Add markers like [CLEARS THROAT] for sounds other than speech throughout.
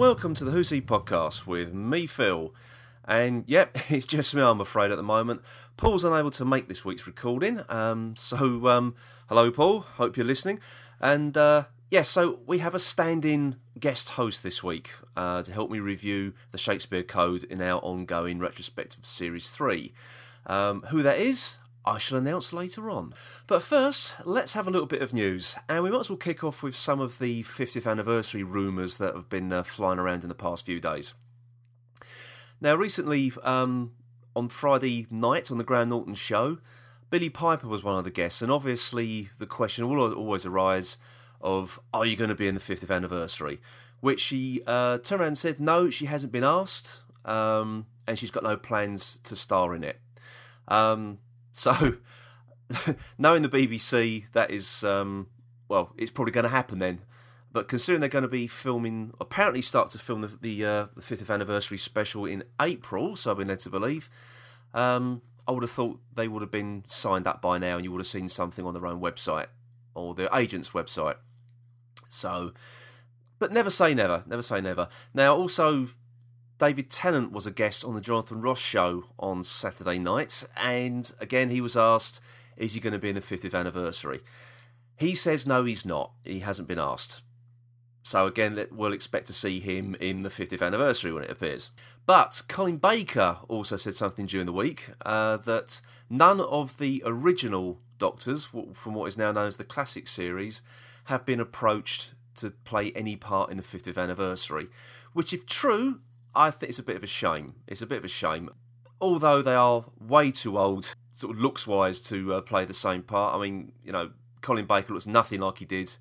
Welcome to the Who's He podcast with me, Phil. And yep, [LAUGHS] it's just me, I'm afraid, at the moment. Paul's unable to make this week's recording. Um, so, um, hello, Paul. Hope you're listening. And uh, yeah, so we have a stand in guest host this week uh, to help me review the Shakespeare Code in our ongoing retrospective Series 3. Um, who that is, I shall announce later on. But first, let's have a little bit of news, and we might as well kick off with some of the 50th anniversary rumours that have been uh, flying around in the past few days. Now, recently, um, on Friday night on the Graham Norton show, Billie Piper was one of the guests, and obviously the question will always arise of, are you going to be in the 50th anniversary? Which she uh, turned around and said, no, she hasn't been asked, um, and she's got no plans to star in it. Um, so, [LAUGHS] knowing the BBC, that is, um, well, it's probably going to happen then. But considering they're going to be filming, apparently start to film the the, uh, the 50th anniversary special in April, so I've been led to believe. Um, I would have thought they would have been signed up by now, and you would have seen something on their own website or their agent's website. So, but never say never. Never say never. Now, also, David Tennant was a guest on the Jonathan Ross show on Saturday night, and again he was asked, "Is he going to be in the 50th anniversary?" He says no, he's not. He hasn't been asked. So again, we'll expect to see him in the 50th anniversary when it appears. But Colin Baker also said something during the week uh, that none of the original Doctors, from what is now known as the classic series, have been approached to play any part in the 50th anniversary. Which, if true, I think it's a bit of a shame. It's a bit of a shame. Although they are way too old, sort of looks wise, to uh, play the same part. I mean, you know, Colin Baker looks nothing like he did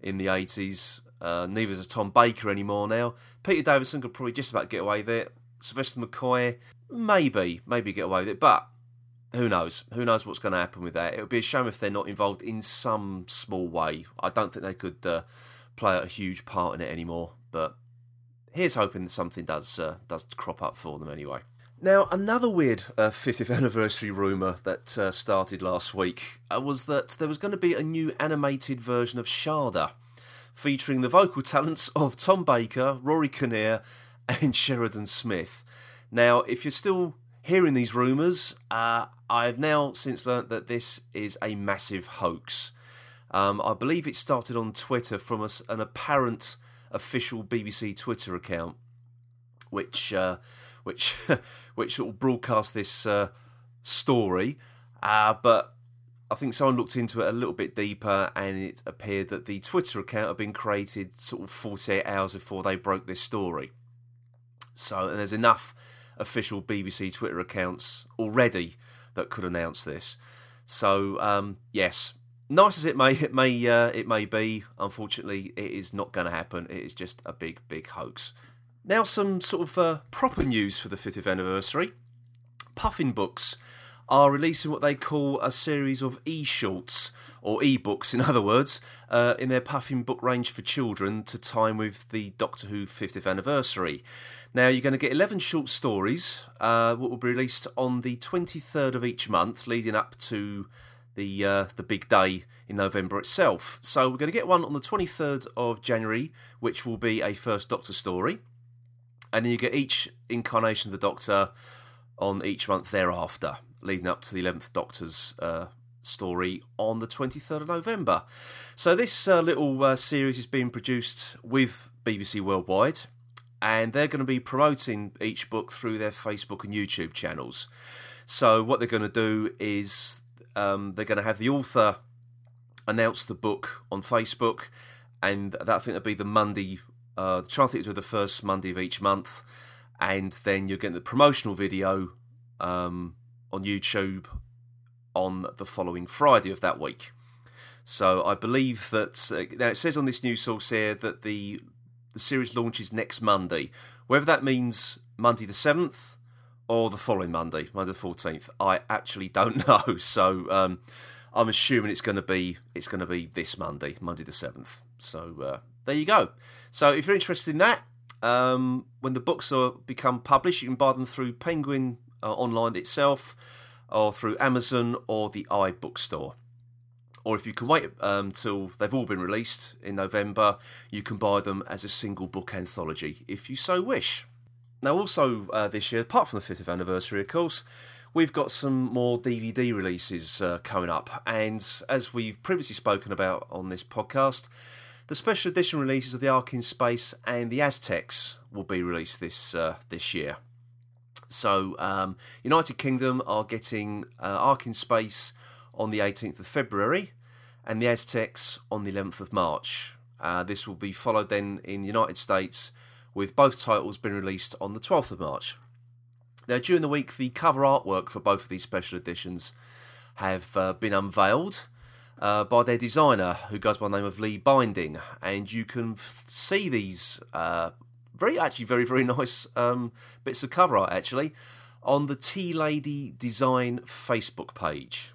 in the 80s. Uh, neither does Tom Baker anymore now. Peter Davison could probably just about get away with it. Sylvester McCoy, maybe, maybe get away with it. But who knows? Who knows what's going to happen with that? It would be a shame if they're not involved in some small way. I don't think they could uh, play a huge part in it anymore. But here's hoping something does uh, does crop up for them anyway. Now, another weird uh, 50th anniversary rumour that uh, started last week uh, was that there was going to be a new animated version of Shada, featuring the vocal talents of Tom Baker, Rory Kinnear, and Sheridan Smith. Now, if you're still hearing these rumours, uh, I've now since learnt that this is a massive hoax. Um, I believe it started on Twitter from a, an apparent official BBC Twitter account, which uh, which [LAUGHS] which of broadcast this uh, story. Uh, but I think someone looked into it a little bit deeper, and it appeared that the Twitter account had been created sort of 48 hours before they broke this story. So, there's enough official BBC Twitter accounts already that could announce this. So, um, yes, nice as it may it may uh, it may be, unfortunately, it is not going to happen. It is just a big big hoax. Now, some sort of uh, proper news for the 50th anniversary. Puffin Books are releasing what they call a series of e-shorts or e-books, [LAUGHS] in other words, uh, in their Puffin book range for children to time with the Doctor Who 50th anniversary. Now, you're going to get 11 short stories, uh, what will be released on the 23rd of each month, leading up to the uh, the big day in November itself. So we're going to get one on the 23rd of January, which will be a First Doctor story, and then you get each incarnation of the Doctor on each month thereafter, leading up to the 11th Doctor's uh, story on the 23rd of November. So this uh, little uh, series is being produced with BBC Worldwide, and they're going to be promoting each book through their Facebook and YouTube channels. So what they're going to do is um, they're going to have the author announce the book on Facebook, and that I think will be the Monday. Uh, try to think to the first Monday of each month, and then you're getting the promotional video um, on YouTube on the following Friday of that week. So I believe that uh, now it says on this news source here that the the series launches next Monday. Whether that means Monday the seventh or the following Monday, Monday the fourteenth, I actually don't [LAUGHS] know. So um, I'm assuming it's going to be it's going to be this Monday, Monday the seventh. So uh, there you go. So if you're interested in that, um, when the books are become published, you can buy them through Penguin uh, Online itself, or through Amazon or the iBookstore. or if you can wait um, till they've all been released in November, you can buy them as a single book anthology if you so wish. Now, also uh, this year, apart from the 50th anniversary, of course, we've got some more DVD releases uh, coming up. And as we've previously spoken about on this podcast, the special edition releases of the Ark in Space and the Aztecs will be released this uh, this year. So, um, United Kingdom are getting uh, Ark in Space on the 18th of February, and the Aztecs on the 11th of March. Uh, this will be followed then in the United States with both titles being released on the 12th of March. Now, during the week, the cover artwork for both of these special editions have uh, been unveiled uh, by their designer, who goes by the name of Lee Binding, and you can f- see these uh, very, actually, very, very [LAUGHS] nice um, bits of cover art actually on the Tea Lady Design Facebook page.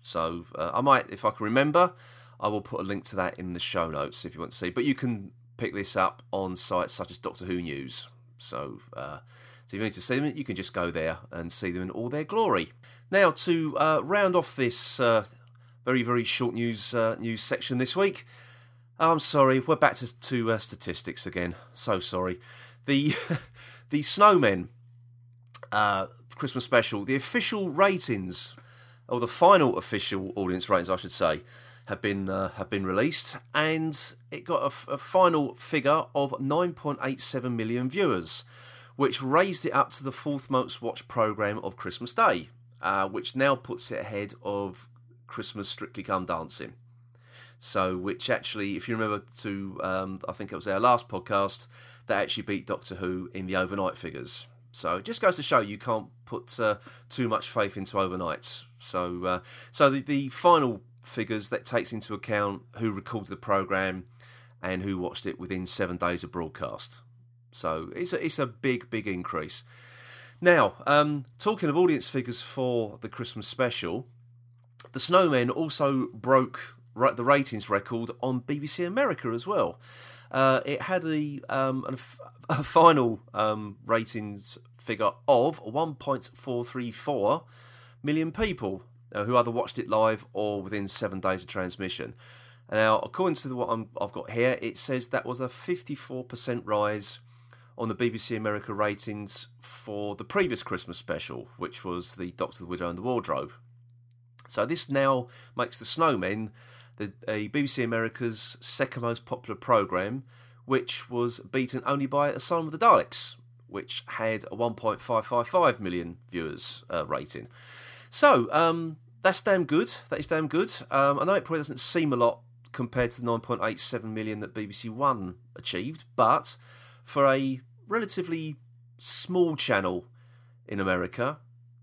So uh, I might, if I can remember, I will put a link to that in the show notes if you want to see. But you can pick this up on sites such as Doctor Who News. So, uh, so if you need to see them, you can just go there and see them in all their glory. Now, to uh, round off this uh, very, very short news uh, news section this week, I'm sorry, we're back to, to uh, statistics again. So sorry. The [LAUGHS] the Snowmen Christmas special, the official ratings or the final official audience ratings, I should say, have been uh, have been released, and it got a, a final figure of 9.87 million viewers, which raised it up to the fourth most watched program of Christmas Day, uh, which now puts it ahead of Christmas Strictly Come Dancing. So, which actually, if you remember to, um, I think it was our last podcast, that actually beat Doctor Who in the overnight figures. So it just goes to show you can't put uh, too much faith into overnights. So, uh, so the, the final figures that takes into account who recorded the program and who watched it within seven days of broadcast. So it's a, it's a big big increase. Now, um, talking of audience figures for the Christmas special, the Snowmen also broke the ratings record on BBC America as well. Uh, it had a, um, a, a final um, ratings figure of 1.434 million people uh, who either watched it live or within seven days of transmission. Now, according to what i have got here, it says that was a 54% rise on the BBC America ratings for the previous Christmas special, which was the Doctor, the Widow, and the Wardrobe. So this now makes the Snowmen the BBC America's second most popular program, which was beaten only by Asylum of the Daleks, which had a 1.555 million viewers uh, rating. So um, that's damn good. That is damn good. Um, I know it probably doesn't seem a lot compared to the 9.87 million that BBC One achieved, but for a relatively small channel in America,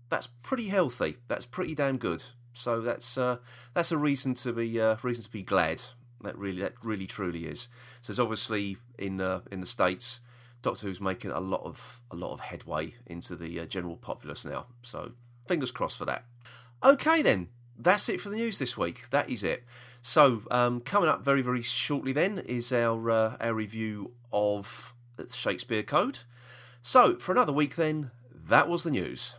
that's pretty healthy. That's pretty damn good. So that's uh, that's a reason to be uh, reason to be glad. That really that really truly is. So it's obviously in uh, in the states, Doctor Who's making a lot of a lot of headway into the uh, general populace now. So fingers crossed for that. Okay then, that's it for the news this week. That is it. So um, coming up very very shortly then is our uh, our review of Shakespeare Code. So for another week then, that was the news.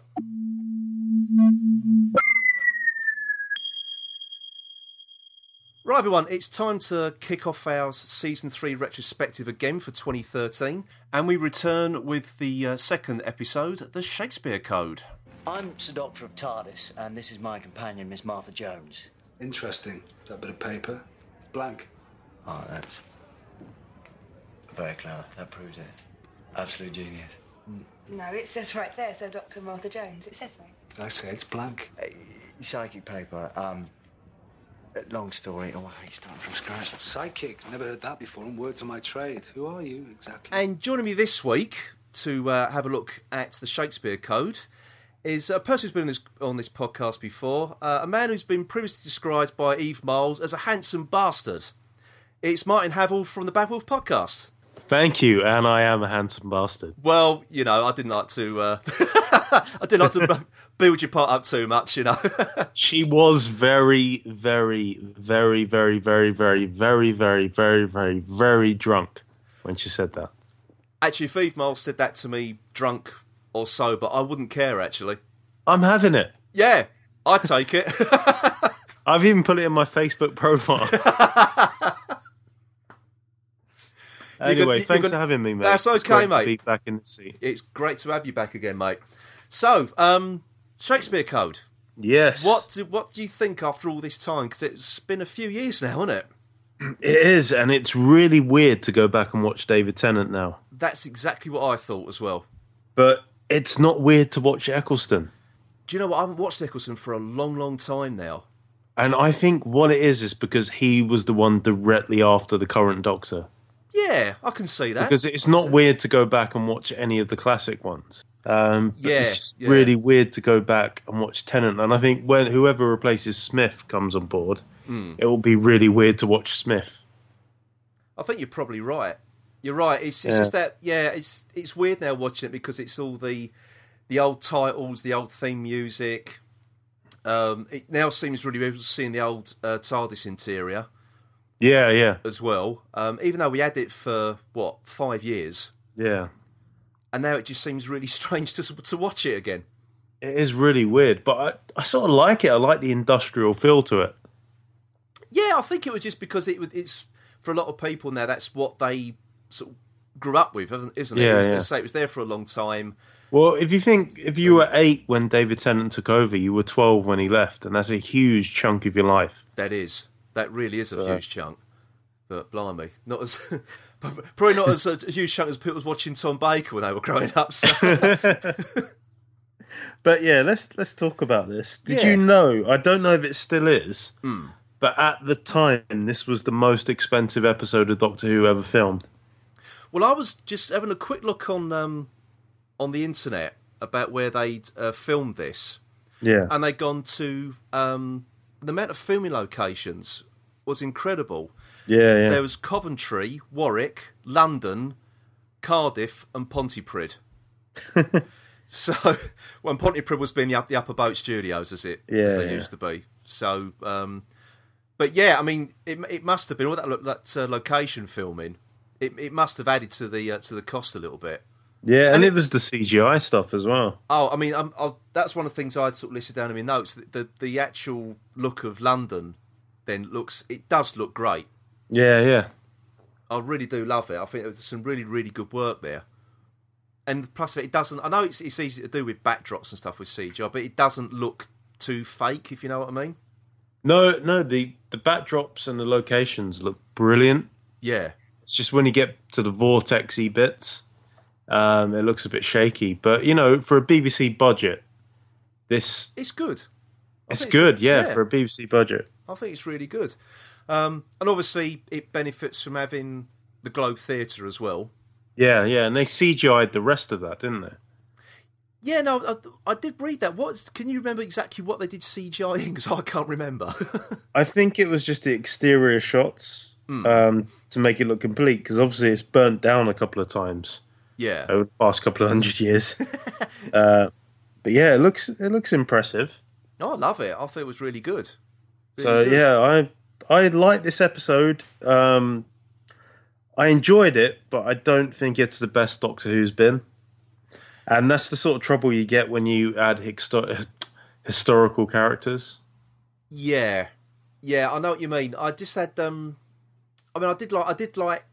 Right, everyone, it's time to kick off our season three retrospective again for 2013, and we return with the uh, second episode, The Shakespeare Code. I'm Sir Doctor of TARDIS, and this is my companion, Miss Martha Jones. Interesting. That bit of paper. Blank. Oh, that's very clever. That proves it. Absolute genius. No, it says right there, Sir Dr. Martha Jones. It says so. I say it's blank. Uh, psychic paper. Um, long story. Oh, I hate starting from scratch. Psychic. Never heard that before. And word to my trade. Who are you exactly? And joining me this week to uh, have a look at the Shakespeare Code is a person who's been on this, on this podcast before, uh, a man who's been previously described by Eve Myles as a handsome bastard. It's Martyn Havell from the Bad Wilf podcast. Thank you, and I am a handsome bastard. Well, you know, I didn't like to. Uh, I didn't like to build your part up too much, you know. she was very, very, very, very, very, very, very, very, very, very, very drunk when she said that. Actually, if Eve Myles said that to me, drunk or sober, I wouldn't care. Actually, I'm having it. Yeah, I take it. [LAUGHS] I've even put it in my Facebook profile. [LAUGHS] [LAUGHS] anyway, you're thanks gonna- for having me, mate. That's okay, mate. Be back in the seat. It's great to have you back again, mate. So, um, Shakespeare Code. Yes. What do, what do you think after all this time? Because it's been a few years now, hasn't it? [CLEARS THROAT] It is, and it's really weird to go back and watch David Tennant now. That's exactly what I thought as well. But it's not weird to watch Eccleston. Do you know what? I haven't watched Eccleston for a long, long time now. And I think what it is is because he was the one directly after the current Doctor. Yeah, I can see that. Because it's not weird to go back and watch any of the classic ones. Um, but Yeah, it's yeah. really weird to go back and watch Tennant. And I think when whoever replaces Smith comes on board, Hmm. it will be really weird to watch Smith. I think you're probably right. You're right. It's, it's Yeah. just that yeah, it's it's weird now watching it because it's all the the old titles, the old theme music. Um, it now seems really weird seeing the old uh, TARDIS interior Yeah, yeah, as well. Um, even though we had it for what five years, yeah. and now it just seems really [LAUGHS] strange to to watch it again. It is really weird, but I, I sort of like it. I like the industrial feel to it. Yeah, I think it was just because it it's for a lot of people now. That's what they sort of grew up with, isn't it? Yeah, it was, yeah. Say it was there for a long time. Well, if you think if you were eight when David Tennant took over, you were twelve when he left, and that's a huge chunk of your life. That is. That really is a So- huge chunk. But blimey, not as [LAUGHS] probably not as a huge chunk as people was watching Tom Baker when they were growing up. So. [LAUGHS] But yeah, let's let's talk about this. Did Yeah. you know? I don't know if it still is, hmm. but at the time, this was the most expensive episode of Doctor Who ever filmed. Well, I was just having a quick look on um, on the internet about where they'd uh, filmed this, Yeah, and they'd gone to um, the amount of filming locations was incredible. yeah, yeah. There was Coventry, Warwick, London, Cardiff, and Pontypridd. [LAUGHS] so, [LAUGHS] when Pontypridd was being the, the Upper Boat Studios, as it as they yeah. used to be. So, um, but yeah, I mean, it it must have been all that that uh, location filming. It it must have added to the uh, to the cost a little bit. yeah, and, and it, it- was the CGI stuff as well. Oh, I mean, i I'll, that's one of the things I'd sort of listed down in my notes. The, the the actual look of London then looks it does look great. Yeah, yeah, I really do love it. I think there's some really, really good work there. And plus, it doesn't. I know it's it's easy to do with backdrops and stuff with CGI, but it doesn't look too fake. If you know what I mean? no, no. The the backdrops and the locations look brilliant. Yeah, It's just when you get to the vortexy bits, um, it looks a bit shaky. But you know, for a BBC budget, this it's good. It's good. Yeah, yeah. for a BBC budget. I think it's really good. Um, and obviously, it benefits from having the Globe Theatre as well. Yeah, yeah, and they CGI'd the rest of that, didn't they? Yeah, no, I, I did read that. What can you remember exactly what they did CGI? Because I can't remember. [LAUGHS] I think it was just the exterior shots um, to make it look complete because obviously it's burnt down a couple of times yeah, over the past couple of hundred years. [LAUGHS] uh, but yeah, it looks it looks impressive. oh, I love it. I thought it was really good. Really so good. yeah, I I like this episode. Um, I enjoyed it, but I don't think it's the best Doctor Who's been. And that's the sort of trouble you get when you add histo- [LAUGHS] historical characters. Yeah, yeah, I know what you mean. I just had um, I mean, I did like, I did like,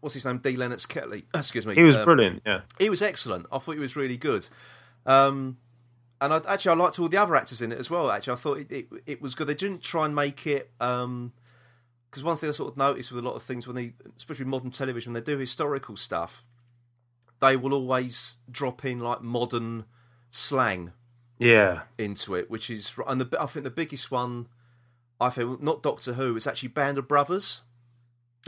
what's his name, D. Lennox Kelly. [LAUGHS] Excuse me. He was um, brilliant, yeah. He was excellent. I thought he was really good. Um, and I, actually, I liked all the other actors in it as well. Actually, I thought it, it, it was good. They didn't try and make it. Um, because one thing I sort of noticed with a lot of things when they, especially modern television, when they do historical stuff, they will always drop in like modern slang Yeah. into it, which is and the I think the biggest one, I think not Doctor Who, it's actually Band of Brothers,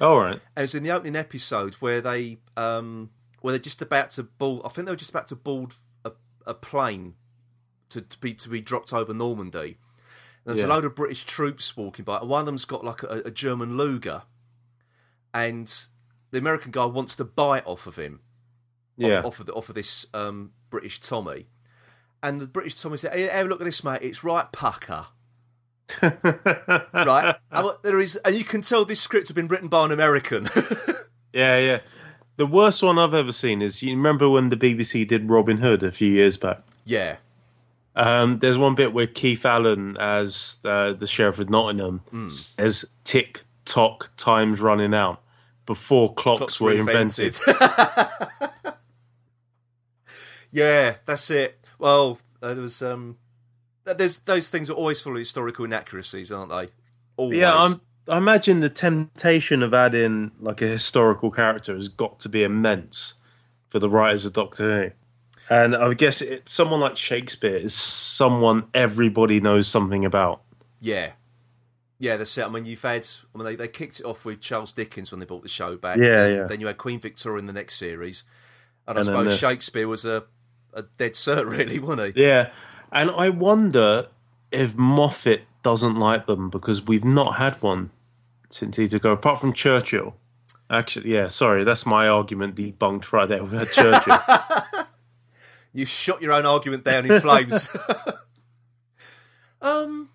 All right. and it's in the opening episode where they um where they're just about to board. I think they were just about to board a, a plane to, to be to be dropped over Normandy. And there's a load of British troops walking by, and one of them's got like a, a German Luger, and the American guy wants to buy it off of him Yeah. off, off of the, off of this um, British Tommy, and the British Tommy said, "Hey, have a look at this, mate. It's right pucker, right? [LAUGHS] And there is, and you can tell this script had been written by an American. [LAUGHS] Yeah, yeah. The worst one I've ever seen is you remember when the BBC did Robin Hood a few years back, yeah, Um, there's one bit where Keith Allen, as uh, the sheriff of Nottingham, Hmm. says "tick tock, time's running out." Before clocks, Clocks were invented. [LAUGHS] yeah, that's it. Well, uh, there was um, there's those things are always full of historical inaccuracies, aren't they? Always. Yeah, I'm, I imagine the temptation of adding like a historical character has got to be immense for the writers of Doctor Who. And I guess it, someone like Shakespeare is someone everybody knows something about. Yeah. Yeah, that's it. I mean, you've had. I mean, they, they kicked it off with Charles Dickens when they brought the show back. Yeah, then, yeah. Then you had Queen Victoria in the next series, and I And suppose. Shakespeare was a a dead cert, [LAUGHS] really, wasn't he? Yeah, and I wonder if Moffat doesn't like them because we've not had one since he took over, apart from Churchill. Actually, yeah, sorry, that's my argument debunked right there. We had Churchill. [LAUGHS] You shot your own argument down in flames. [LAUGHS] um,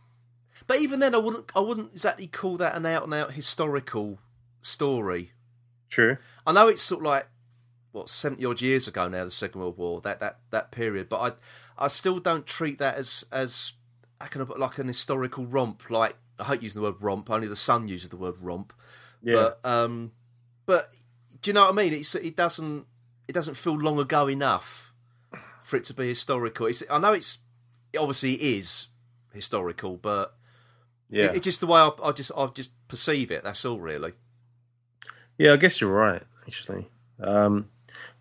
but even then, I wouldn't. I wouldn't exactly call that an out and out historical story. True. I know it's sort of like what seventy odd years ago now, the Second World War, that that that period. But I still don't treat that as as how can I put like an historical romp. Like I hate using the word romp. Only the Sun uses the word romp. Yeah. But um, but do you know what I mean? It's it doesn't it doesn't feel long ago enough for it to be historical. It's I know it's it obviously is historical, but yeah. it, it's just the way I, I just I just perceive it. That's all really. Yeah, I guess you're right, actually. Um,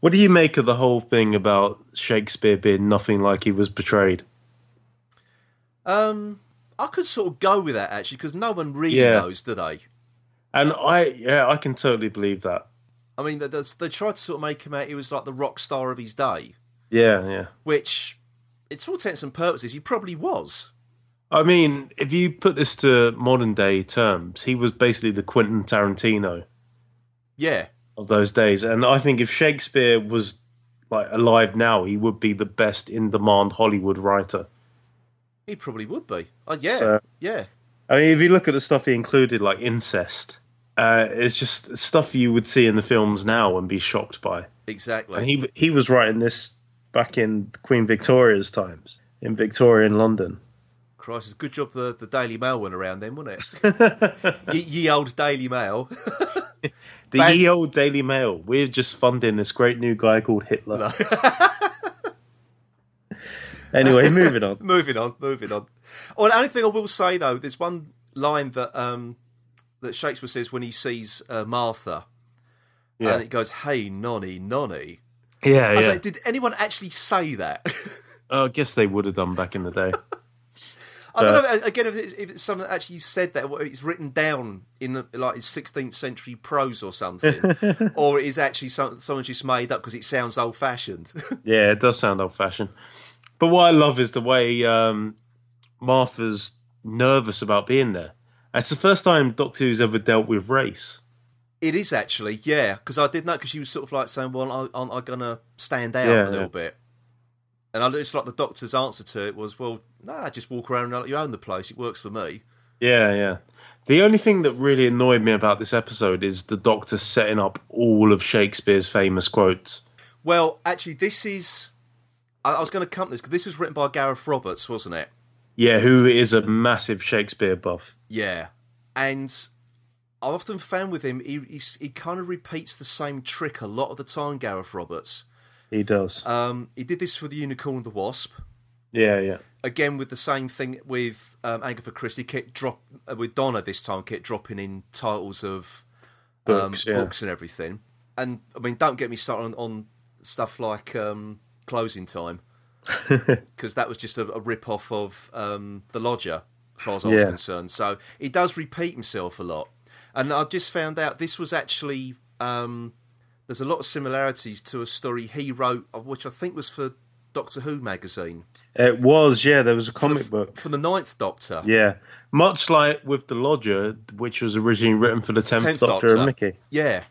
what do you make of the whole thing about Shakespeare being nothing like he was portrayed? Um, I could sort of go with that actually because no one really Yeah. knows, do they? And I, yeah, I can totally believe that. I mean, they, tried to sort of make him out he was like the rock star of his day, Yeah, yeah. which, it's all intents and purposes, he probably was. I mean, if you put this to modern day terms, he was basically the Quentin Tarantino Yeah, of those days. And I think if Shakespeare was like alive now, he would be the best in demand Hollywood writer. he probably would be. Oh yeah, So- yeah. I mean, if you look at the stuff he included, like incest, uh, it's just stuff you would see in the films now and be shocked by. Exactly. And he he was writing this back in Queen Victoria's times in Victorian London. Christ, it's a good job the, the Daily Mail went around then, wasn't it? [LAUGHS] ye, ye old Daily Mail. [LAUGHS] The ye old Daily Mail. We're just funding this great new guy called Hitler. [LAUGHS] anyway, moving on. [LAUGHS] moving on, moving on. Oh, the only thing I will say though, there's one line that um that Shakespeare says when he sees uh, Martha, Yeah, and it goes, "Hey, nonny, nonny." yeah, I was yeah. like, did anyone actually say that? Oh, I guess they would have done back in the day. [LAUGHS] I don't Uh, know again if it's, if it's someone that actually said that, it's written down in like his 16th century prose or something, [LAUGHS] or it is actually some, someone just made up because it sounds old fashioned. [LAUGHS] Yeah, it does sound old fashioned. But what I love is the way um, Martha's nervous about being there. It's the first time Doctor Who's ever dealt with race. It is actually, yeah, because I did know because she was sort of like saying, "Well, I- aren't I going to stand out Yeah, a little yeah. bit?" And I just like the doctor's answer to it was, "Well, nah, just walk around and you own the place. It works for me." Yeah, yeah. The only thing that really annoyed me about this episode is the Doctor setting up all of Shakespeare's famous quotes. Well, actually, this is. I, I was going to come to this because this was written by Gareth Roberts, wasn't it? Yeah, who is a massive Shakespeare buff. Yeah, and I've often found with him, he he's, he kind of repeats the same trick a lot of the time. Gareth Roberts. He does. Um, he did this for the Unicorn and the Wasp. Yeah, yeah. again with the same thing with um, Agatha Christie. Kept drop uh, with Donna this time. Kept dropping in titles of um, Books, yeah. books and everything. And I mean, don't get me started on, on stuff like um, Closing Time [LAUGHS] because that was just a, a rip off of um, The Lodger, as far as I was Yeah. concerned. So he does repeat himself a lot. And I just found out this was actually um, there's a lot of similarities to a story he wrote, which I think was for Doctor Who magazine It was, yeah, there was a for comic the, book. for the Ninth Doctor. Yeah. Much like with The Lodger, which was originally written for the 10th, Tenth Doctor, Doctor. and Mickey. Yeah.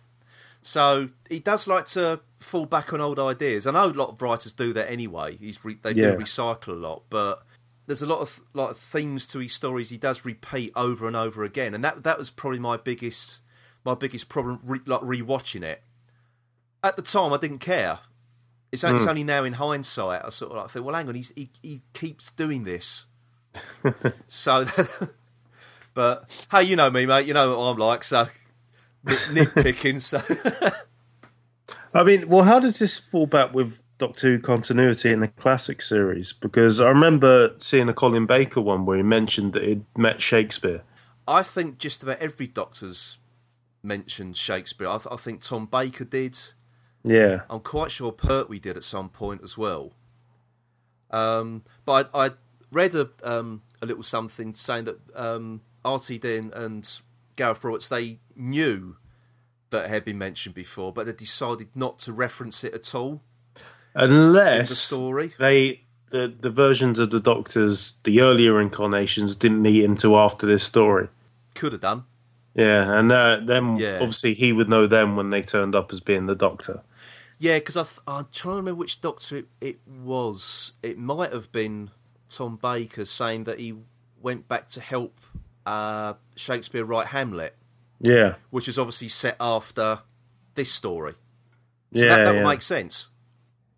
So he does like to fall back on old ideas. I know a lot of writers do that anyway. He's re- they Yeah. do recycle a lot, but there's a lot of lot of themes to his stories he does repeat over and over again, and that that was probably my biggest my biggest problem re- like rewatching it. At the time, I didn't care. It's only, it's hmm. only now in hindsight I sort of like think, well, hang on, he's, he he keeps doing this. [LAUGHS] so, [LAUGHS] but hey, you know me, mate. You know what I'm like. So nitpicking. So [LAUGHS] I mean, well, how does this fall back with Doctor Who continuity in the classic series? Because I remember seeing a Colin Baker one where he mentioned that he'd met Shakespeare. I think just about every Doctor's mentioned Shakespeare. I, th- I think Tom Baker did. Yeah, I'm quite sure Pertwee did at some point as well. Um, but I, I read a um, a little something saying that um, RTD and, and Gareth Roberts they knew that it had been mentioned before, but they decided not to reference it at all unless the story. they the the versions of the Doctors, the earlier incarnations, didn't meet until after this story. Could have done. Yeah, and uh, then Yeah. obviously he would know them when they turned up as being the Doctor. Yeah, because th- I'm trying to remember which Doctor it, it was. It might have been Tom Baker saying that he went back to help uh, Shakespeare write Hamlet. Yeah, which is obviously set after this story. So yeah, that, that yeah. would make sense.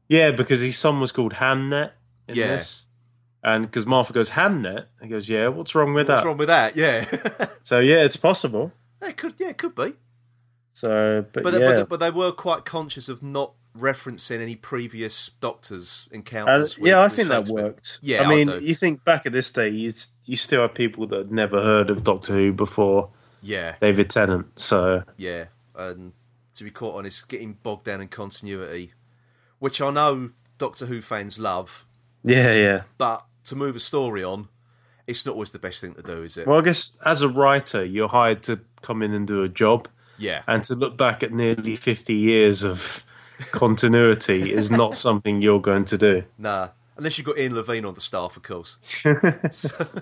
yeah, because his son was called Hamnet in Yeah. this, and because Martha goes Hamnet, he goes, "Yeah, what's wrong with What's that?" What's wrong with that? Yeah, [LAUGHS] So yeah, it's possible. it could. Yeah, it could be. So, but, But, they, yeah, but, they, but they were quite conscious of not referencing any previous Doctors Uh, encounters. with- yeah, I think that worked. Yeah, I I mean, do. you think back at this day, you you still have people that had never heard of Doctor Who before Yeah, David Tennant. So yeah. And to be quite honest, getting bogged down in continuity, which I know Doctor Who fans love, yeah, yeah. but to move a story on, it's not always the best thing to do, is it? Well, I guess as a writer, you're hired to come in and do a job, yeah, and to look back at nearly fifty years of continuity [LAUGHS] is not something you're going to do. Nah, unless you've got Ian Levine on the staff, of course. So- [LAUGHS] [LAUGHS]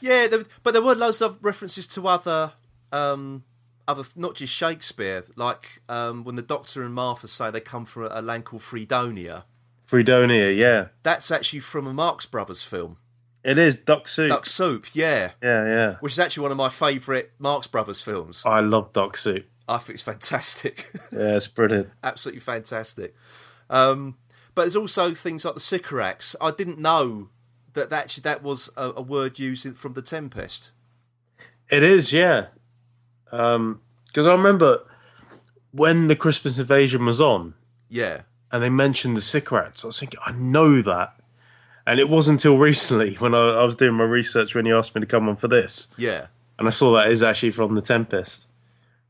yeah, there, but there were loads of references to other, um, other not just Shakespeare. Like um, when the Doctor and Martha say they come from a land called Fredonia. Fredonia, yeah, That's actually from a Marx Brothers film, it is Duck Soup. Duck Soup. Yeah, Yeah, yeah. which is actually one of my favourite Marx Brothers films. I love Duck Soup. I think it's fantastic. [LAUGHS] Yeah, it's brilliant. absolutely fantastic. Um, but there's also things like the Sycorax. I didn't know that that actually that was a, a word used from the Tempest. It is, yeah. Because I remember when the Christmas invasion was on, Yeah, and they mentioned the Sycorax. I was thinking, I know that. And it wasn't until recently [LAUGHS] when I, I was doing my research when you asked me to come on for this, yeah, and I saw that is actually from The Tempest.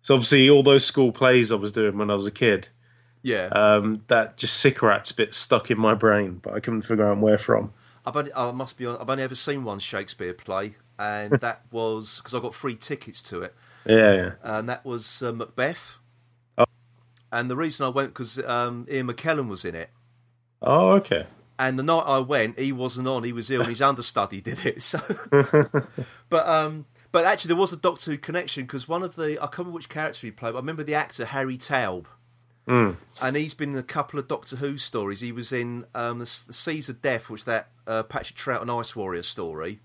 So obviously, all those school plays I was doing when I was a kid, yeah. um, that just Sycorax bit stuck in my brain, but I couldn't figure out where from. I've only, I must be. hon- I've only ever seen one Shakespeare play, and [LAUGHS] that was because I got free tickets to it, Yeah, yeah. and that was uh, Macbeth. Oh. And the reason I went because um, Ian McKellen was in it. Oh, okay. And the night I went, he wasn't on. He was ill, and his understudy did it. So, [LAUGHS] but um, but actually, there was a Doctor Who connection because one of the I can't remember which character he played. But I remember the actor Harry Towb, and he's been in a couple of Doctor Who stories. He was in um, the, the Seeds of Death, which that uh, Patrick Troughton and Ice Warrior story,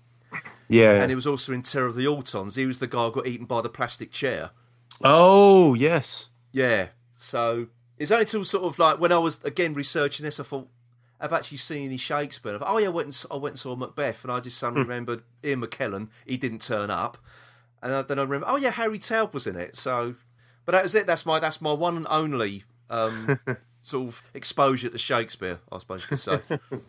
Yeah. and he was also in Terror of the Autons. He was the guy who got eaten by the plastic chair. oh, yes. Yeah. So it's only till sort of like when I was again researching this, I thought I've actually seen any Shakespeare. I thought, oh yeah, I went and, I went and saw Macbeth, and I just suddenly remembered Ian McKellen. He didn't turn up, and I- then I remember, oh yeah, Harry Towb was in it. So, but that was it. That's my that's my one and only um, [LAUGHS] sort of exposure to Shakespeare, I suppose you could say. [LAUGHS]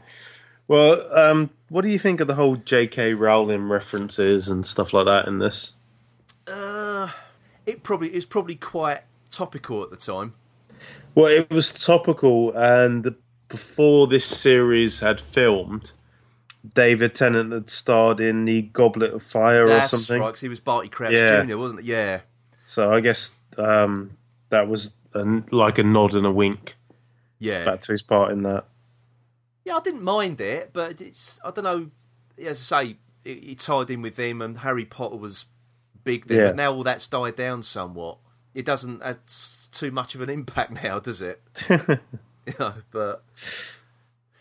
Well, um, what do you think of the whole J.K. Rowling references and stuff like that in this? uh, it probably is probably quite topical at the time. Well, it was topical, and before this series had filmed, David Tennant had starred in the Goblet of Fire or something. right, he was Barty Crouch Yeah. Jr., wasn't it? Yeah. So I guess um, that was a, like a nod and a wink Yeah. back to his part in that. Yeah, I didn't mind it, but it's I don't know. As I say, it, it tied in with them, and Harry Potter was big then. Yeah. But now all that's died down somewhat. It doesn't have too much of an [LAUGHS] impact now, does it? [LAUGHS] [LAUGHS] you know, but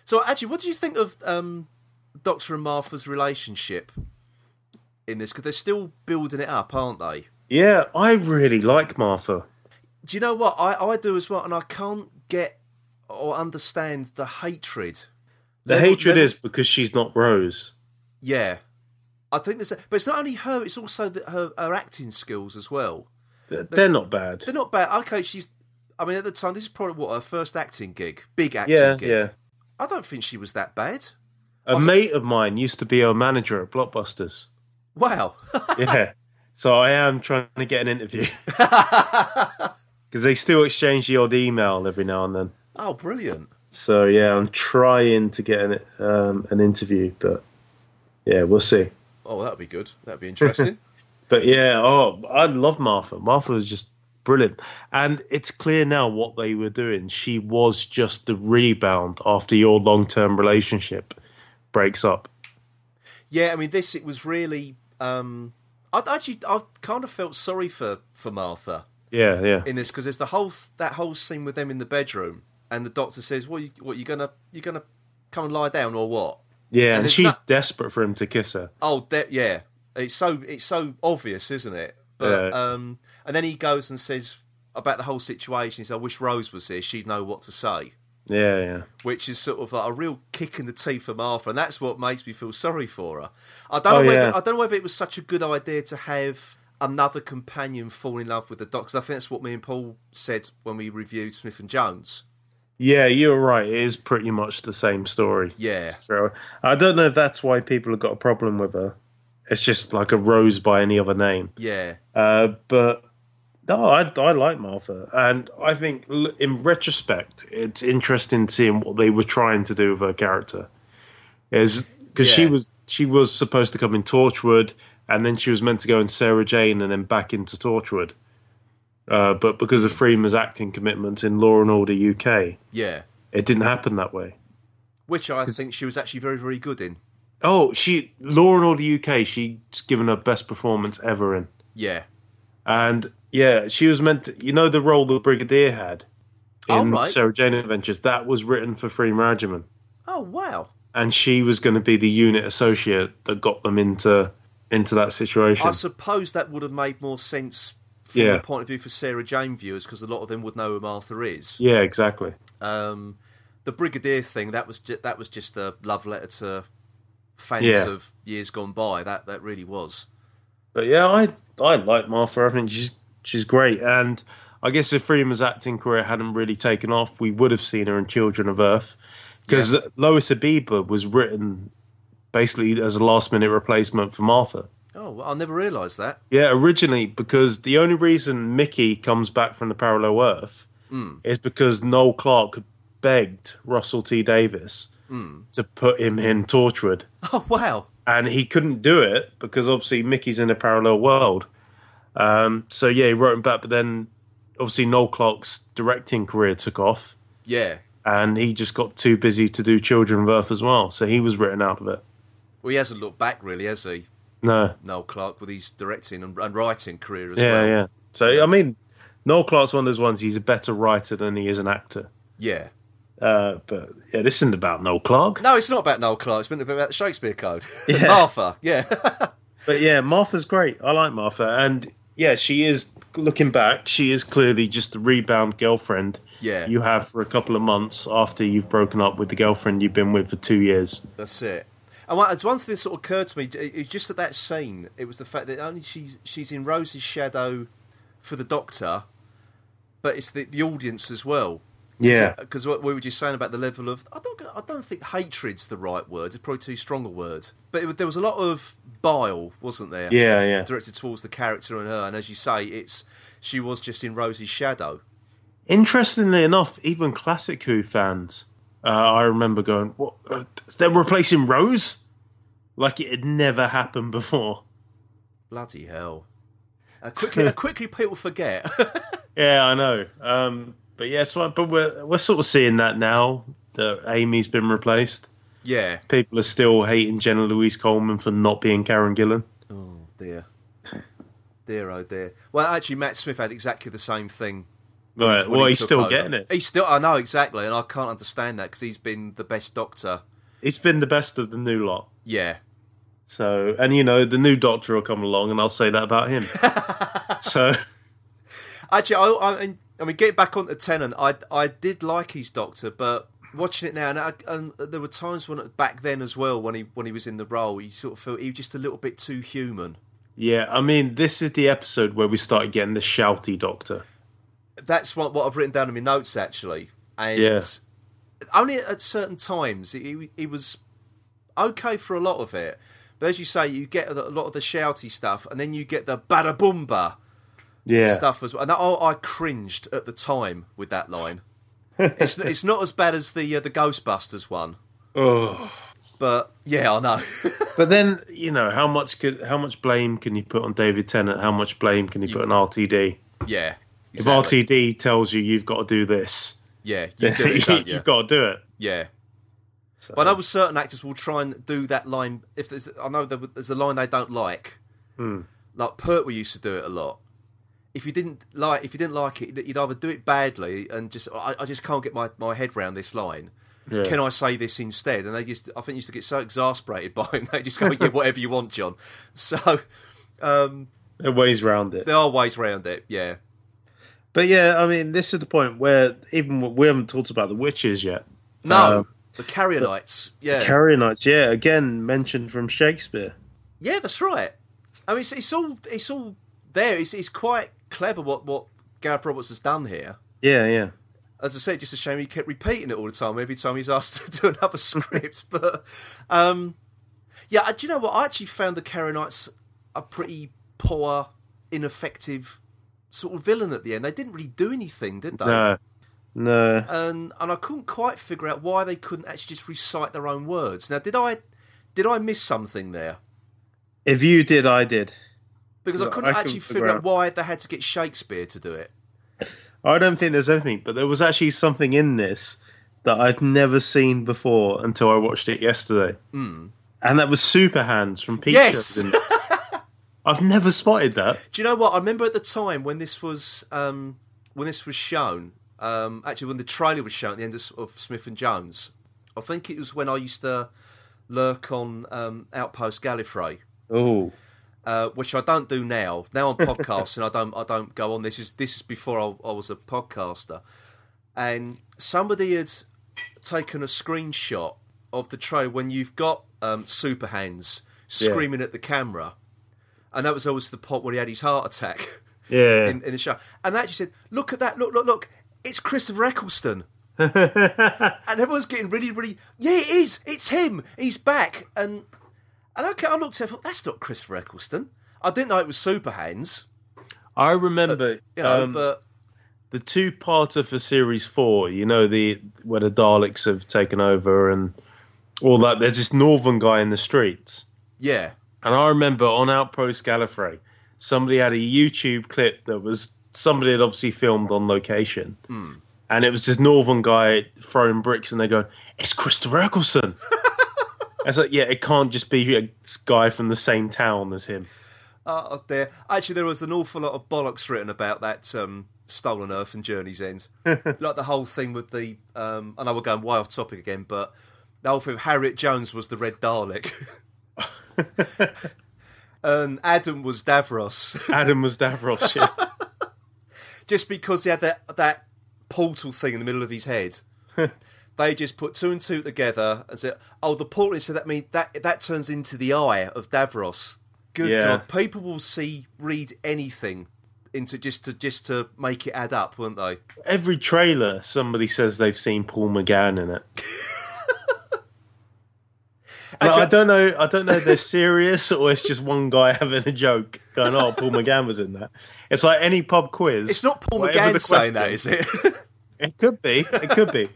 so actually, what do you think of um, Doctor and Martha's relationship in this? Because they're still building it up, aren't they? Yeah, I really like Martha. Do you know what I, I do as well? And I can't get or understand the hatred. The Level- hatred level- is because she's not Rose. yeah. I think there's, but it's not only her; it's also the, her her acting skills as well. They're, they're not bad. They're not bad. Okay, she's. I mean, at the time, this is probably what her first acting gig, big acting Yeah, gig. yeah. I don't think she was that bad. A I'll s- mate of mine used to be a manager at Blockbusters. Wow. [LAUGHS] Yeah. so I am trying to get an interview [LAUGHS] because they still exchange the odd email every now and then. oh, brilliant. So yeah, I'm trying to get an um, an interview, but yeah, we'll see. Oh, that'd be good. That'd be interesting. [LAUGHS] But yeah, oh, I love Martha. Martha was just brilliant, and it's clear now what they were doing. She was just the rebound after your long term relationship breaks up. yeah, I mean, this it was really. Um, I actually, I kind of felt sorry for for Martha Yeah, yeah, in this because there's the whole that whole scene with them in the bedroom, and the doctor says, "Well, you, what you gonna you gonna come and lie down or what?" yeah. And And she's not- desperate for him to kiss her. Oh, de- yeah. It's so it's so obvious, isn't it? But Yeah. um, and then he goes and says about the whole situation. He says, "I wish Rose was here. She'd know what to say." Yeah, yeah. Which is sort of like a real kick in the teeth for Martha, and that's what makes me feel sorry for her. I don't know Oh, whether yeah. I don't know whether it was such a good idea to have another companion fall in love with the Doctor. I think that's what me and Paul said when we reviewed Smith and Jones. Yeah, you're right. It is pretty much the same story. Yeah, So I don't know if that's why people have got a problem with her. It's just like a rose by any other name. yeah, Uh, but no, I, I like Martha, and I think in retrospect, it's interesting seeing what they were trying to do with her character. Is because she was she was supposed to come in Torchwood, and then she was meant to go in Sarah Jane, and then back into Torchwood. Uh, but because of Freema's acting commitments in Law and Order UK, yeah. it didn't happen that way. Which I think she was actually very, very good in. Oh, she Law and Order UK. She's given her best performance ever in, Yeah. and yeah, she was meant to. You know the role the Brigadier had Oh, in right. Sarah Jane Adventures. That was written for Freema Agyeman, Oh wow. and she was going to be the unit associate that got them into into that situation. I suppose that would have made more sense from Yeah. the point of view for Sarah Jane viewers because a lot of them would know who Martha is. yeah, exactly. Um, the Brigadier thing that was ju- that was just a love letter to fans Yeah. of years gone by. That that really was. But yeah, I I like Martha. I think she's she's great, and I guess if Freema's acting career hadn't really taken off, we would have seen her in Children of Earth because Yeah. Lois Habiba was written basically as a last minute replacement for Martha. Oh, well, I never realised that. Yeah, originally because the only reason Mickey comes back from the parallel Earth hmm. is because Noel Clarke begged Russell T Davies to put him in Torchwood [LAUGHS] Oh wow. and he couldn't do it because obviously Mickey's in a parallel world. Um, so yeah, he wrote him back, but then obviously Noel Clarke's directing career took off, Yeah. and he just got too busy to do Children of Earth as well. So he was written out of it. Well, he hasn't looked back really, has he? No, Noel Clarke with his directing and, and writing career as yeah, well. yeah. So I mean, Noel Clarke's one of those ones. He's a better writer than he is an actor. Yeah. Uh, but yeah, this isn't about Noel Clarke. No, it's not about Noel Clarke. It's been about the Shakespeare Code. [LAUGHS] Yeah. Martha. Yeah. [LAUGHS] But yeah, Martha's great. I like Martha, and yeah, she is. Looking back, she is clearly just the rebound girlfriend Yeah. you have for a couple of months after you've broken up with the girlfriend you've been with for two years. That's it. And one, it's one thing that sort of occurred to me. It, just at that scene, it was the fact that only she's she's in Rose's shadow for the Doctor, but it's the, the audience as well. Yeah, Because what we were just saying about the level of, I don't, I don't think hatred's the right word. It's probably too strong a word. But it, there was a lot of bile, wasn't there? yeah, yeah. Directed towards the character and her, and as you say, it's she was just in Rose's shadow. Interestingly enough, even classic Who fans, uh, I remember going, "What? Uh, they're replacing Rose? Like it had never happened before." Bloody hell! Uh, quickly, [LAUGHS] uh, quickly, people forget. [LAUGHS] Yeah, I know. Um, but yeah, fine. But we're we're sort of seeing that now that Amy's been replaced. yeah. People are still hating Jenna Louise Coleman for not being Karen Gillan. Oh dear. dear, oh dear. Well, actually, Matt Smith had exactly the same thing. Right. Well, he he's still over. getting it. He's still, I know exactly, and I can't understand that because he's been the best Doctor. He's been the best of the new lot. Yeah, So, and you know, the new Doctor will come along, and I'll say that about him. [LAUGHS] so, actually, I, I, and I mean, getting back onto Tennant, I I did like his Doctor, but watching it now, and, I, and there were times when back then as well when he when he was in the role, he sort of felt he was just a little bit too human. Yeah, I mean, this is the episode where we started getting the shouty Doctor. That's what what I've written down in my notes actually, and Yeah. only at certain times he he was okay for a lot of it. But as you say, you get a lot of the shouty stuff, and then you get the bada boomba Yeah, stuff as well. And that, oh, I cringed at the time with that line. [LAUGHS] it's it's not as bad as the uh, the Ghostbusters one, oh. but yeah, I know. [LAUGHS] But then you know how much could how much blame can you put on David Tennant? How much blame can you put on RTD? yeah, If. RTD tells you you've got to do this, yeah, you do it, [LAUGHS] you, you've got to do it. Yeah. But I know certain actors will try and do that line. If there's, I know there's a line they don't like. Hmm. Like Pertwee used to do it a lot. If you didn't like, if you didn't like it, you'd either do it badly and just, I, I just can't get my, my head round this line. Yeah. Can I say this instead? And they just, I think, used to get so exasperated [LAUGHS] by him. They just go, yeah, whatever you want, John. [LAUGHS] So um, There are ways round it. there are ways around it. Yeah. But yeah, I mean, this is the point where even we haven't talked about the witches yet. No, Um, the Carrionites. Yeah. Carrionites, yeah, again mentioned from Shakespeare. Yeah, that's right. I mean, it's, it's all it's all there. It's, it's quite clever what what Gareth Roberts has done here. Yeah, yeah. As I said, just a shame he kept repeating it all the time. Every time he's [LAUGHS] asked to do another script, [LAUGHS] but um, yeah, uh, do you know what? I actually found the Carrionites a pretty poor, ineffective sort of villain at the end. They didn't really do anything, did they? No, no. and and I couldn't quite figure out why they couldn't actually just recite their own words. Now, did I did I miss something there? If you did, I did. Because I couldn't I actually figure out why they had to get Shakespeare to do it. I don't think there's anything, but there was actually something in this that I'd never seen before until I watched it yesterday. And that was Super Hans from Peach. Yes! [LAUGHS] I've never spotted that. Do you know what? I remember at the time when this was um, when this was shown. Um, actually, when the trailer was shown at the end of, of Smith and Jones, I think it was when I used to lurk on um, Outpost Gallifrey. Oh, uh, which I don't do now. Now I'm podcasting, I don't I don't go on. This is this is before I, I was a podcaster, and somebody had taken a screenshot of the trailer when you've got um, Super Hans screaming at the camera, and that was always the pot where he had his heart attack yeah. [LAUGHS] in, in the show. And they actually said, "Look at that! Look, look, look! It's Christopher Eccleston." [LAUGHS] and everyone's getting really, really, yeah, it is. It's him. He's back. And and okay, I looked at it, I thought, that's not Christopher Eccleston. I didn't know it was Super Hans, I remember you know, um, but the two-parter for Series Four. You know the where the Daleks have taken over and all that. There's this Northern guy in the streets. yeah, And I remember on Outpost Gallifrey, somebody had a YouTube clip that was somebody had obviously filmed on location. And it was this northern guy throwing bricks, and they go, It's Christopher Eccleston. [LAUGHS] I was like, Yeah, it can't just be a guy from the same town as him. uh, there. Actually, there was an awful lot of bollocks written about that um, Stolen Earth and Journey's End, [LAUGHS] like the whole thing with the. Um, I know we're going way off topic again, but the whole thing Harriet Jones was the Red Dalek. [LAUGHS] And Adam was Davros. Adam was Davros. Yeah. [LAUGHS] just because he had that that portal thing in the middle of his head. They just put two and two together and said, "Oh, the portal." So that means that that turns into the eye of Davros. Good Yeah. God, people will see read anything into just to just to make it add up, won't they? Every trailer, somebody says they've seen Paul McGann in it. [LAUGHS] Actually- I don't know. I don't know if they're serious or it's just one guy [LAUGHS] having a joke, going, "Oh, Paul McGann was in that." It's like any pub quiz. It's not Paul McGann saying that, is it? It could be. It could be.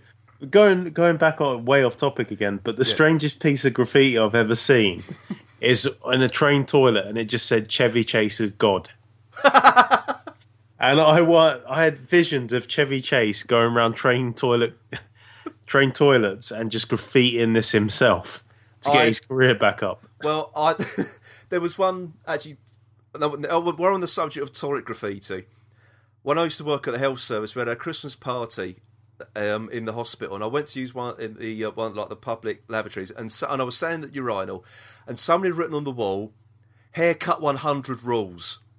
Going going back on way off topic again, but the strangest piece of graffiti I've ever seen [LAUGHS] is in a train toilet, and it just said Chevy Chase is God. [LAUGHS] and I wa- I had visions of Chevy Chase going around train toilet, [LAUGHS] train toilets, and just graffitiing this himself to get I- his career back up. Well, I there was one actually. no, oh, We're on the subject of toilet graffiti. When I used to work at the health service, we had a Christmas party um, in the hospital, and I went to use one in the uh, one like the public lavatories, and so, and I was saying that urinal, and somebody had written on the wall, "Haircut 100 rules." [LAUGHS]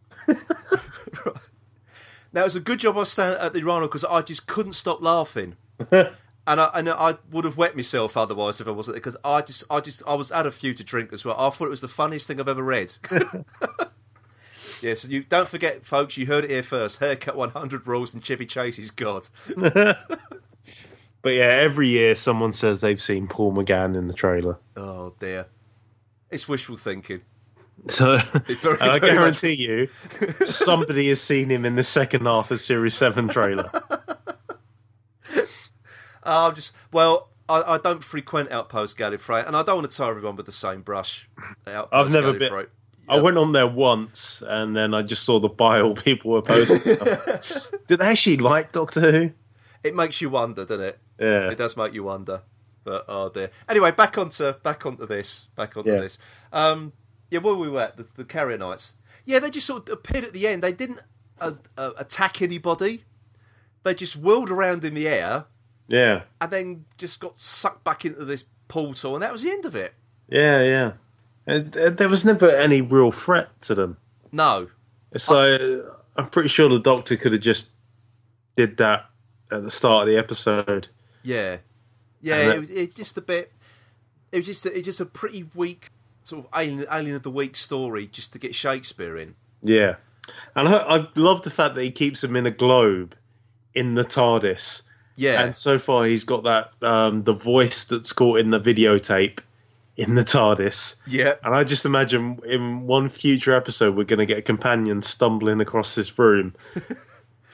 Now it was a good job I was standing at the urinal because I just couldn't stop laughing, [LAUGHS] and I and I would have wet myself otherwise if I wasn't because I just I just I was had a few to drink as well. I thought it was the funniest thing I've ever read. [LAUGHS] yes, you don't forget, folks. You heard it here first. Haircut 100 rules and Chevy Chase is God. [LAUGHS] But yeah, every year someone says they've seen Paul McGann in the trailer. Oh dear, it's wishful thinking. So [LAUGHS] very- I very guarantee you, [LAUGHS] somebody has seen him in the second half of Series Seven trailer. Uh, I'm just well. I, I don't frequent Outpost Gallifrey, and I don't want to tar everyone with the same brush. Outpost I've never been- Gallifrey. I went on there once, and then I just saw the bile [LAUGHS] people were posting. [LAUGHS] Did they actually like Doctor Who? It makes you wonder, doesn't it? Yeah, It does make you wonder. But oh dear. Anyway, back onto back onto this. Back onto Yeah. this. Um, yeah, where were we at? The, the Carrionites. Yeah, they just sort of appeared at the end. They didn't uh, uh, attack anybody. They just whirled around in the air yeah, and then just got sucked back into this portal, and that was the end of it. yeah, yeah. And, uh, there was never any real threat to them. No, So I'm pretty sure the Doctor could have just did that at the start of the episode. Yeah, yeah. That- It was it just a bit. It was just a, it was just a pretty weak sort of alien, alien of the week story just to get Shakespeare in. Yeah, and I, I love the fact that he keeps him in a globe in the TARDIS. Yeah, And so far, he's got that um, the voice that's caught in the videotape in the TARDIS. yeah, And I just imagine in one future episode, we're going to get a companion stumbling across this room, [LAUGHS]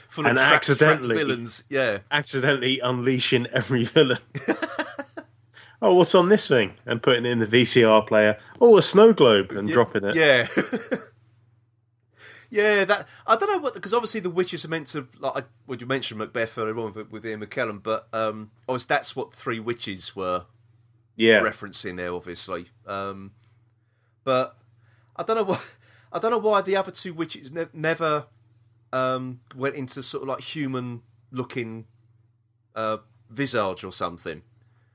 full and of trapped, trapped accidentally- villains. Yeah, accidentally unleashing every villain. [LAUGHS] oh, what's on this thing? And putting it in the VCR player. Oh, a snow globe, and dropping it. Yeah. [LAUGHS] yeah, that I don't know what because obviously the witches are meant to like. Well, you mentioned Macbeth earlier on with, with Ian McKellen, but um, obviously that's what three witches were Yeah, referencing there, obviously. Um, but I don't know why. [LAUGHS] I don't know why the other two witches ne- never um, went into sort of like human-looking uh, visage or something.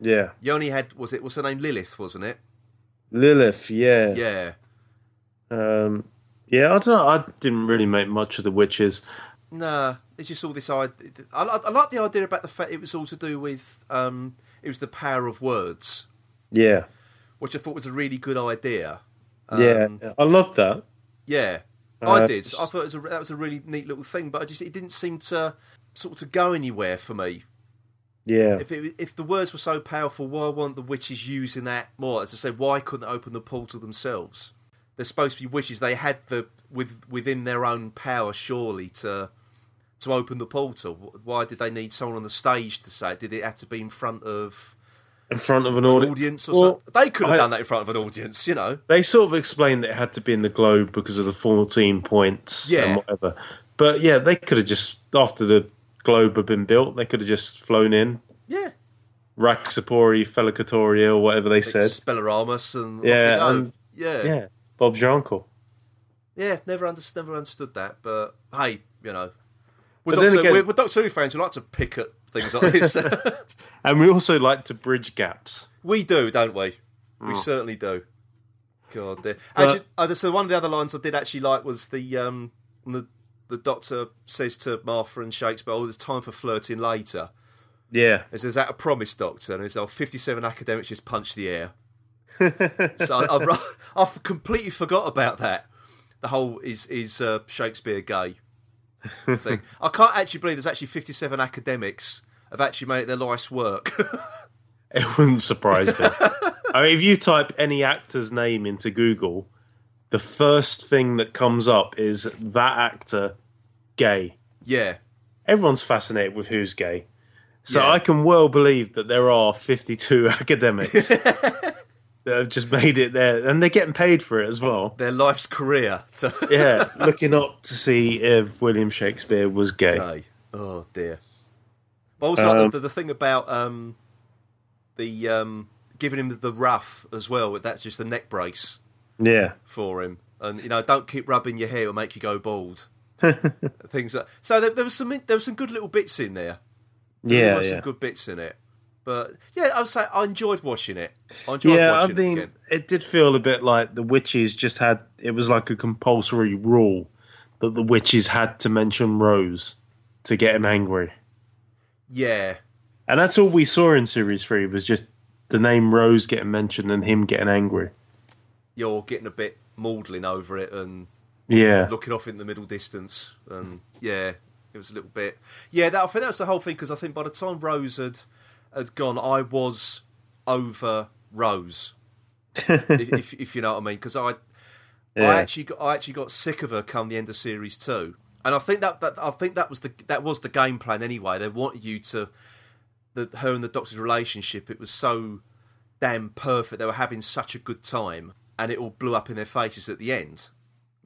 yeah. You only had was it was her name Lilith, wasn't it? Lilith. Yeah. Yeah. Um, yeah. I don't know. I didn't really make much of the witches. Nah, it's just all this idea. I, I, I like the idea about the fact it was all to do with um, it was the power of words, Yeah. which I thought was a really good idea. Yeah. Um, I love that. yeah, Uh, I did. I thought it was a, that was a really neat little thing, but I just it didn't seem to sort of to go anywhere for me. Yeah. If it, if the words were so powerful, why weren't the witches using that more? As I said, why couldn't they open the portal themselves? They're supposed to be witches. They had the with within their own power, surely to to open the portal. Why did they need someone on the stage to say it? Did it have to be in front of in front of an an audi- audience or Well, something? They could have I- done that in front of an audience, you know. They sort of explained that it had to be in the globe because of the 14 points Yeah. and whatever. But yeah, they could have just, after the globe had been built, they could have just flown in. Yeah, Raxapori, Felicatoria, or whatever they said. Spellaramus and Yeah, and- yeah, Yeah, Bob's your uncle. Yeah, never understood, never understood that. But hey, you know, we're But then again- we're, we're Doctor Who fans who like to pick at things like this. [LAUGHS] And we also like to bridge gaps. we do, don't we? We certainly do. God, dear. actually, uh, so one of the other lines I did actually like was the um, the the Doctor says to Martha and Shakespeare, "Oh, there's time for flirting later." Yeah. Says, "Is that a promise, Doctor?" And he says, "Oh, 57 academics just punched the air." [LAUGHS] so I, I, I completely forgot about that. The whole is is uh, Shakespeare gay thing. I can't actually believe there's actually 57 academics have actually made it their life's work. [LAUGHS] It wouldn't surprise me. I mean, if you type any actor's name into Google, the first thing that comes up is that actor gay. yeah, Everyone's fascinated with who's gay. So Yeah. I can well believe that there are 52 [LAUGHS] academics [LAUGHS] that have just made it there. And they're getting paid for it as well. their life's career. To Yeah, [LAUGHS] looking up to see if William Shakespeare was gay. gay. Oh dear. But also like Um, the, the thing about um, the um, giving him the ruff as well. That's just the neck brace. Yeah. for him. And you know, don't keep rubbing your hair; it'll make you go bald. [LAUGHS] Things like so. There, there was some there was some good little bits in there. There Yeah, were some good bits in it. But yeah, I would say I enjoyed watching it. I enjoyed Yeah, I watching it mean, again. it did feel a bit like the witches just had it was like a compulsory rule that the witches had to mention Rose to get him angry. Yeah, And that's all we saw in series three was just the name Rose getting mentioned and him getting angry. you're getting a bit maudlin over it and Yeah. looking off in the middle distance, and yeah, it was a little bit. Yeah, that, I think that was the whole thing because I think by the time Rose had had gone, I was over Rose, [LAUGHS] if, if if you know what I mean, because I Yeah. I actually got, I actually got sick of her come the end of series two, and I think that, that I think that was the that was the game plan anyway. They wanted you to the her and the Doctor's relationship. It was so damn perfect. They were having such a good time, and it all blew up in their faces at the end.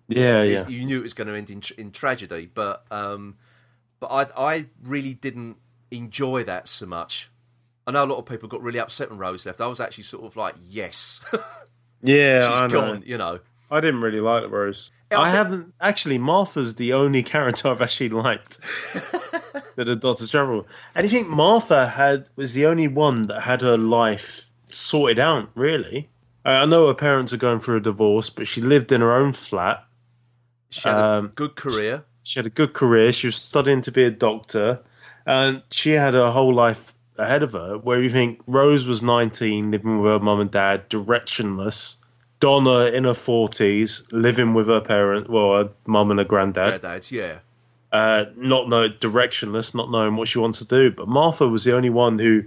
Yeah, It- yeah. You knew it was going to end in, in tragedy, but um, but I I really didn't enjoy that so much. I know a lot of people got really upset when Rose left. I was actually sort of like, yes, [LAUGHS] Yeah, she's I know. gone. You know, I didn't really like Rose. I I, haven't actually. Martha's the only character I've actually liked [LAUGHS] that had Doctor's travel. with. And you think Martha had was the only one that had her life sorted out. Really, I I know her parents are going through a divorce, but she lived in her own flat. she had a Um, good career. She had a good career. She was studying to be a doctor, and she had her whole life ahead of her. Where you think Rose was nineteen, living with her mum and dad, directionless. Donna in her forties, living with her parent, well, her mum and her granddad, Granddad's, yeah. uh, not know directionless, not knowing what she wants to do. But Martha was the only one who,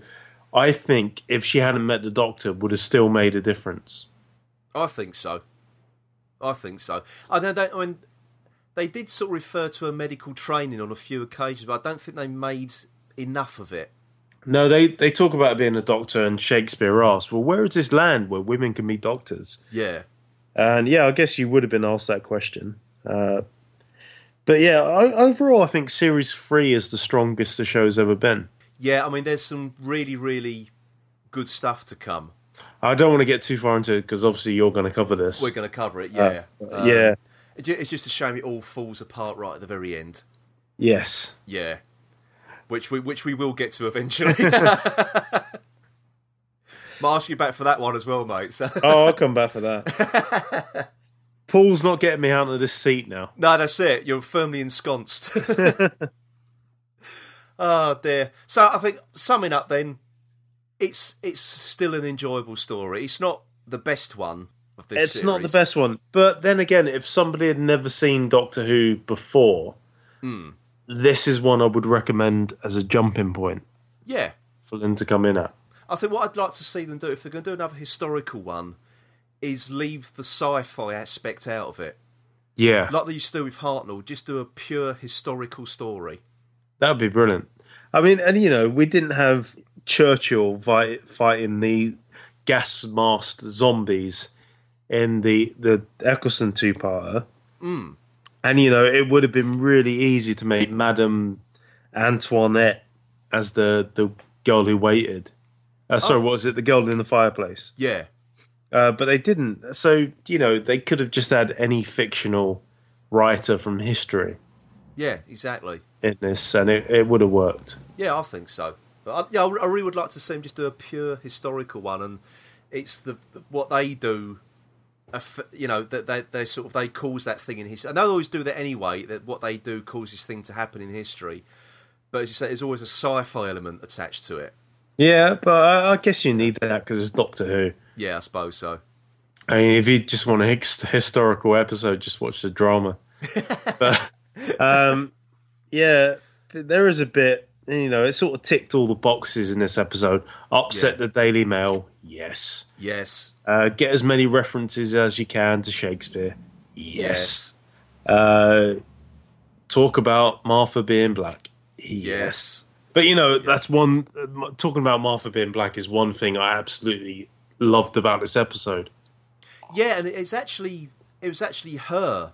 I think, if she hadn't met the doctor, would have still made a difference. I think so. I think so. I know they, I mean, they did sort of refer to her medical training on a few occasions, but I don't think they made enough of it. No, they they talk about being a doctor, and Shakespeare asks, "Well, where is this land where women can be doctors?" Yeah. And yeah, I guess you would have been asked that question. Uh, but yeah, o- overall, I think series three is the strongest the show's ever been. Yeah, I mean, there's some really, really good stuff to come. I don't want to get too far into it because obviously you're going to cover this. We're going to cover it, yeah. Um, yeah. it It's just a shame it all falls apart right at the very end. Yes. Yeah. Which we which we will get to eventually. [LAUGHS] I'll ask you back for that one as well, mate. So. Oh, I'll come back for that. [LAUGHS] Paul's not getting me out of this seat now. No, that's it. You're firmly ensconced. [LAUGHS] oh dear. So I think summing up then, it's it's still an enjoyable story. It's not the best one of this. It's not the best one. But then again, if somebody had never seen Doctor Who before, Hmm. This is one I would recommend as a jumping point Yeah, for them to come in at. I think what I'd like to see them do if they're going to do another historical one is leave the sci-fi aspect out of it, Yeah, like they used to do with Hartnell. Just do a pure historical story. that would be brilliant. I mean, and you know, we didn't have Churchill fight, fighting the gas masked zombies in the the Eccleston two parter. Mm. And you know, it would have been really easy to make Madame Antoinette as the the girl who waited. Uh, sorry, Oh. what was it? The girl in the fireplace. Yeah, Uh, but they didn't. So you know, they could have just had any fictional writer from history yeah, exactly. in this, and it, it would have worked. Yeah, I think so. But I, yeah, I really would like to see them just do a pure historical one, and it's the what they do. You know that they, they sort of they cause that thing in history. And they always do that anyway. That what they do causes thing to happen in history. But as you say, there's always a sci-fi element attached to it. Yeah, but I, I guess you need that because it's Doctor Who. Yeah, I suppose so. I mean, if you just want a historical episode, just watch the drama. [LAUGHS] but um, yeah, there is a bit. You know, it sort of ticked all the boxes in this episode. Upset Yeah. the Daily Mail, yes. Yes. Uh, get as many references as you can to Shakespeare, yes. Yes. Uh, talk about Martha being black, Yes. But you know, that's one. Uh, talking about Martha being black is one thing I absolutely loved about this episode. Yeah, and it's actually it was actually her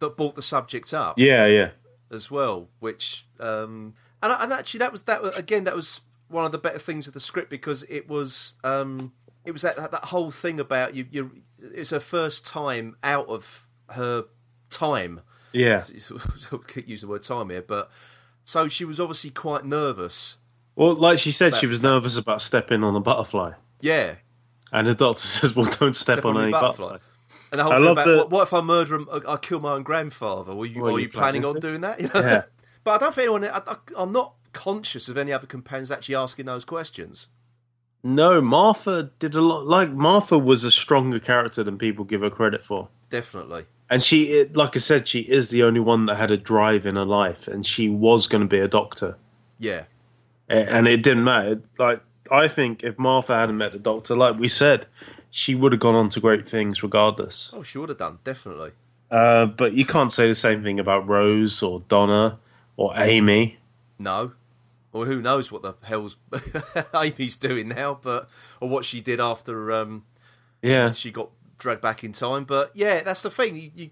that brought the subject up. Yeah, yeah. as well, which um, and and actually that was that was, again that was one of the better things of the script because it was um, it was that that whole thing about you you it's her first time out of her time. Yeah. [LAUGHS] use the word time here, but so she was obviously quite nervous. Well, like she said, she was nervous about stepping on a butterfly, Yeah, and the doctor [LAUGHS] says, "Well, don't step, Step on, on any butterflies." butterfly. And the whole I thing about the- what, what if I murder him? Uh, I, I kill my own grandfather. Were you, are you you planning on doing that? You [LAUGHS] know? Yeah. but I don't think anyone. I, I, I'm not conscious of any other companions actually asking those questions. No, Martha did a lot. Like Martha was a stronger character than people give her credit for, Definitely. and she, it, like I said, she is the only one that had a drive in her life, and she was going to be a doctor, Yeah. A- and it didn't matter. Like I think if Martha hadn't met the doctor, like we said, she would have gone on to great things regardless. Oh, she would have done. Definitely. Uh, but you can't say the same thing about Rose or Donna or Amy. No. Or who knows what the hell's [LAUGHS] Amy's doing now, but or what she did after um, Yeah, she got dragged back in time. But yeah, that's the thing. You, you,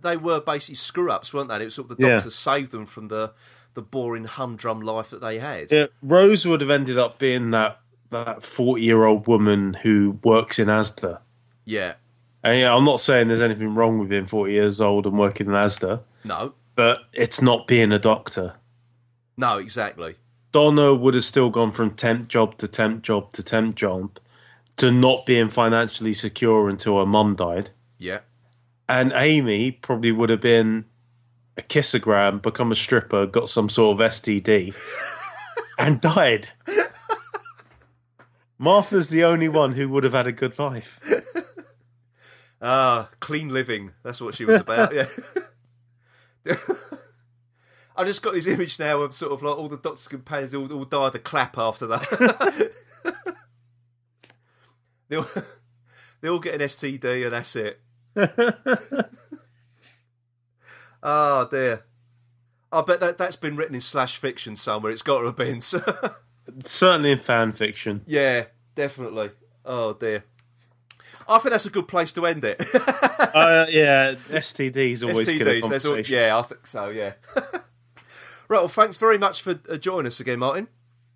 they were basically screw ups, weren't they? And it was sort of the Yeah. doctor saved them from the the boring humdrum life that they had. Yeah, Rose would have ended up being that that forty year old woman who works in ASDA. yeah. And yeah, I'm not saying there's anything wrong with being forty years old and working in ASDA, No. but it's not being a doctor. No, exactly. Donna would have still gone from temp job to temp job to temp job to not being financially secure until her mum died. Yeah. And Amy probably would have been a kissogram, become a stripper, got some sort of STD, [LAUGHS] and died. Martha's the only one who would have had a good life. Ah, clean living. That's what she was about. yeah. [LAUGHS] [LAUGHS] I just got this image now of sort of like all the Doctor's companions all, all die of the clap after that. [LAUGHS] they, all, [LAUGHS] they all get an STD and that's it. Oh [LAUGHS] dear. I bet that that's been written in slash fiction somewhere. It's got to have been. Certainly in fan fiction. yeah, definitely. Oh dear. I think that's a good place to end it. Uh, yeah, STDs always get a STDs. That's all, conversation. yeah, I think so. Yeah. Right. Well, thanks very much for uh, joining us again, Martyn.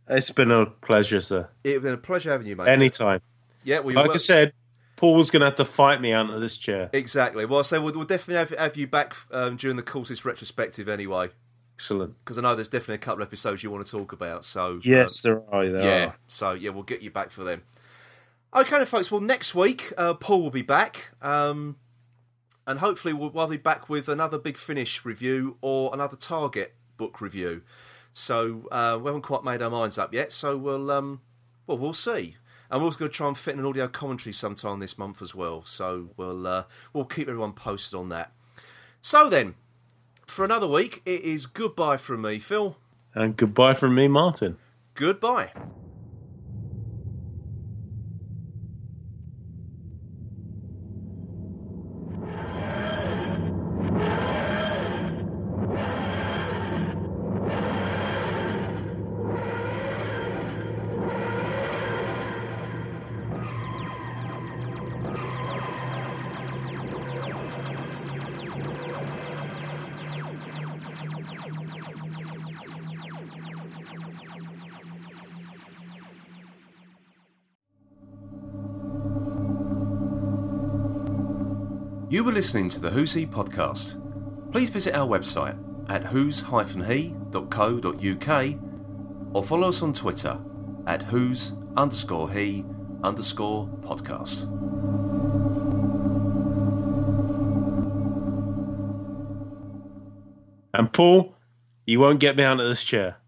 It's been a pleasure, sir. It's been a pleasure having you, mate. Anytime. yeah, we Like will- I said, Paul's going to have to fight me out of this chair. exactly. Well, so we'll, we'll definitely have, have you back um, during the course of this retrospective anyway, Excellent. because I know there's definitely a couple of episodes you want to talk about. So Yes, uh, there are. There yeah. are. So yeah, we'll get you back for them. Okay, then, folks. Well, next week uh, Paul will be back, um, and hopefully we'll, we'll be back with another Big Finish review or another Target book review. So uh, we haven't quite made our minds up yet. So we'll um, well we'll see. And we're also going to try and fit in an audio commentary sometime this month as well. So we'll uh, we'll keep everyone posted on that. So then, for another week, it is goodbye from me, Phil. And goodbye from me, Martyn. Goodbye. Were listening to the Who's He podcast. Please visit our website at who's-he.co.uk or follow us on Twitter at who's underscore he underscore podcast. And Paul, you won't get me out of this chair.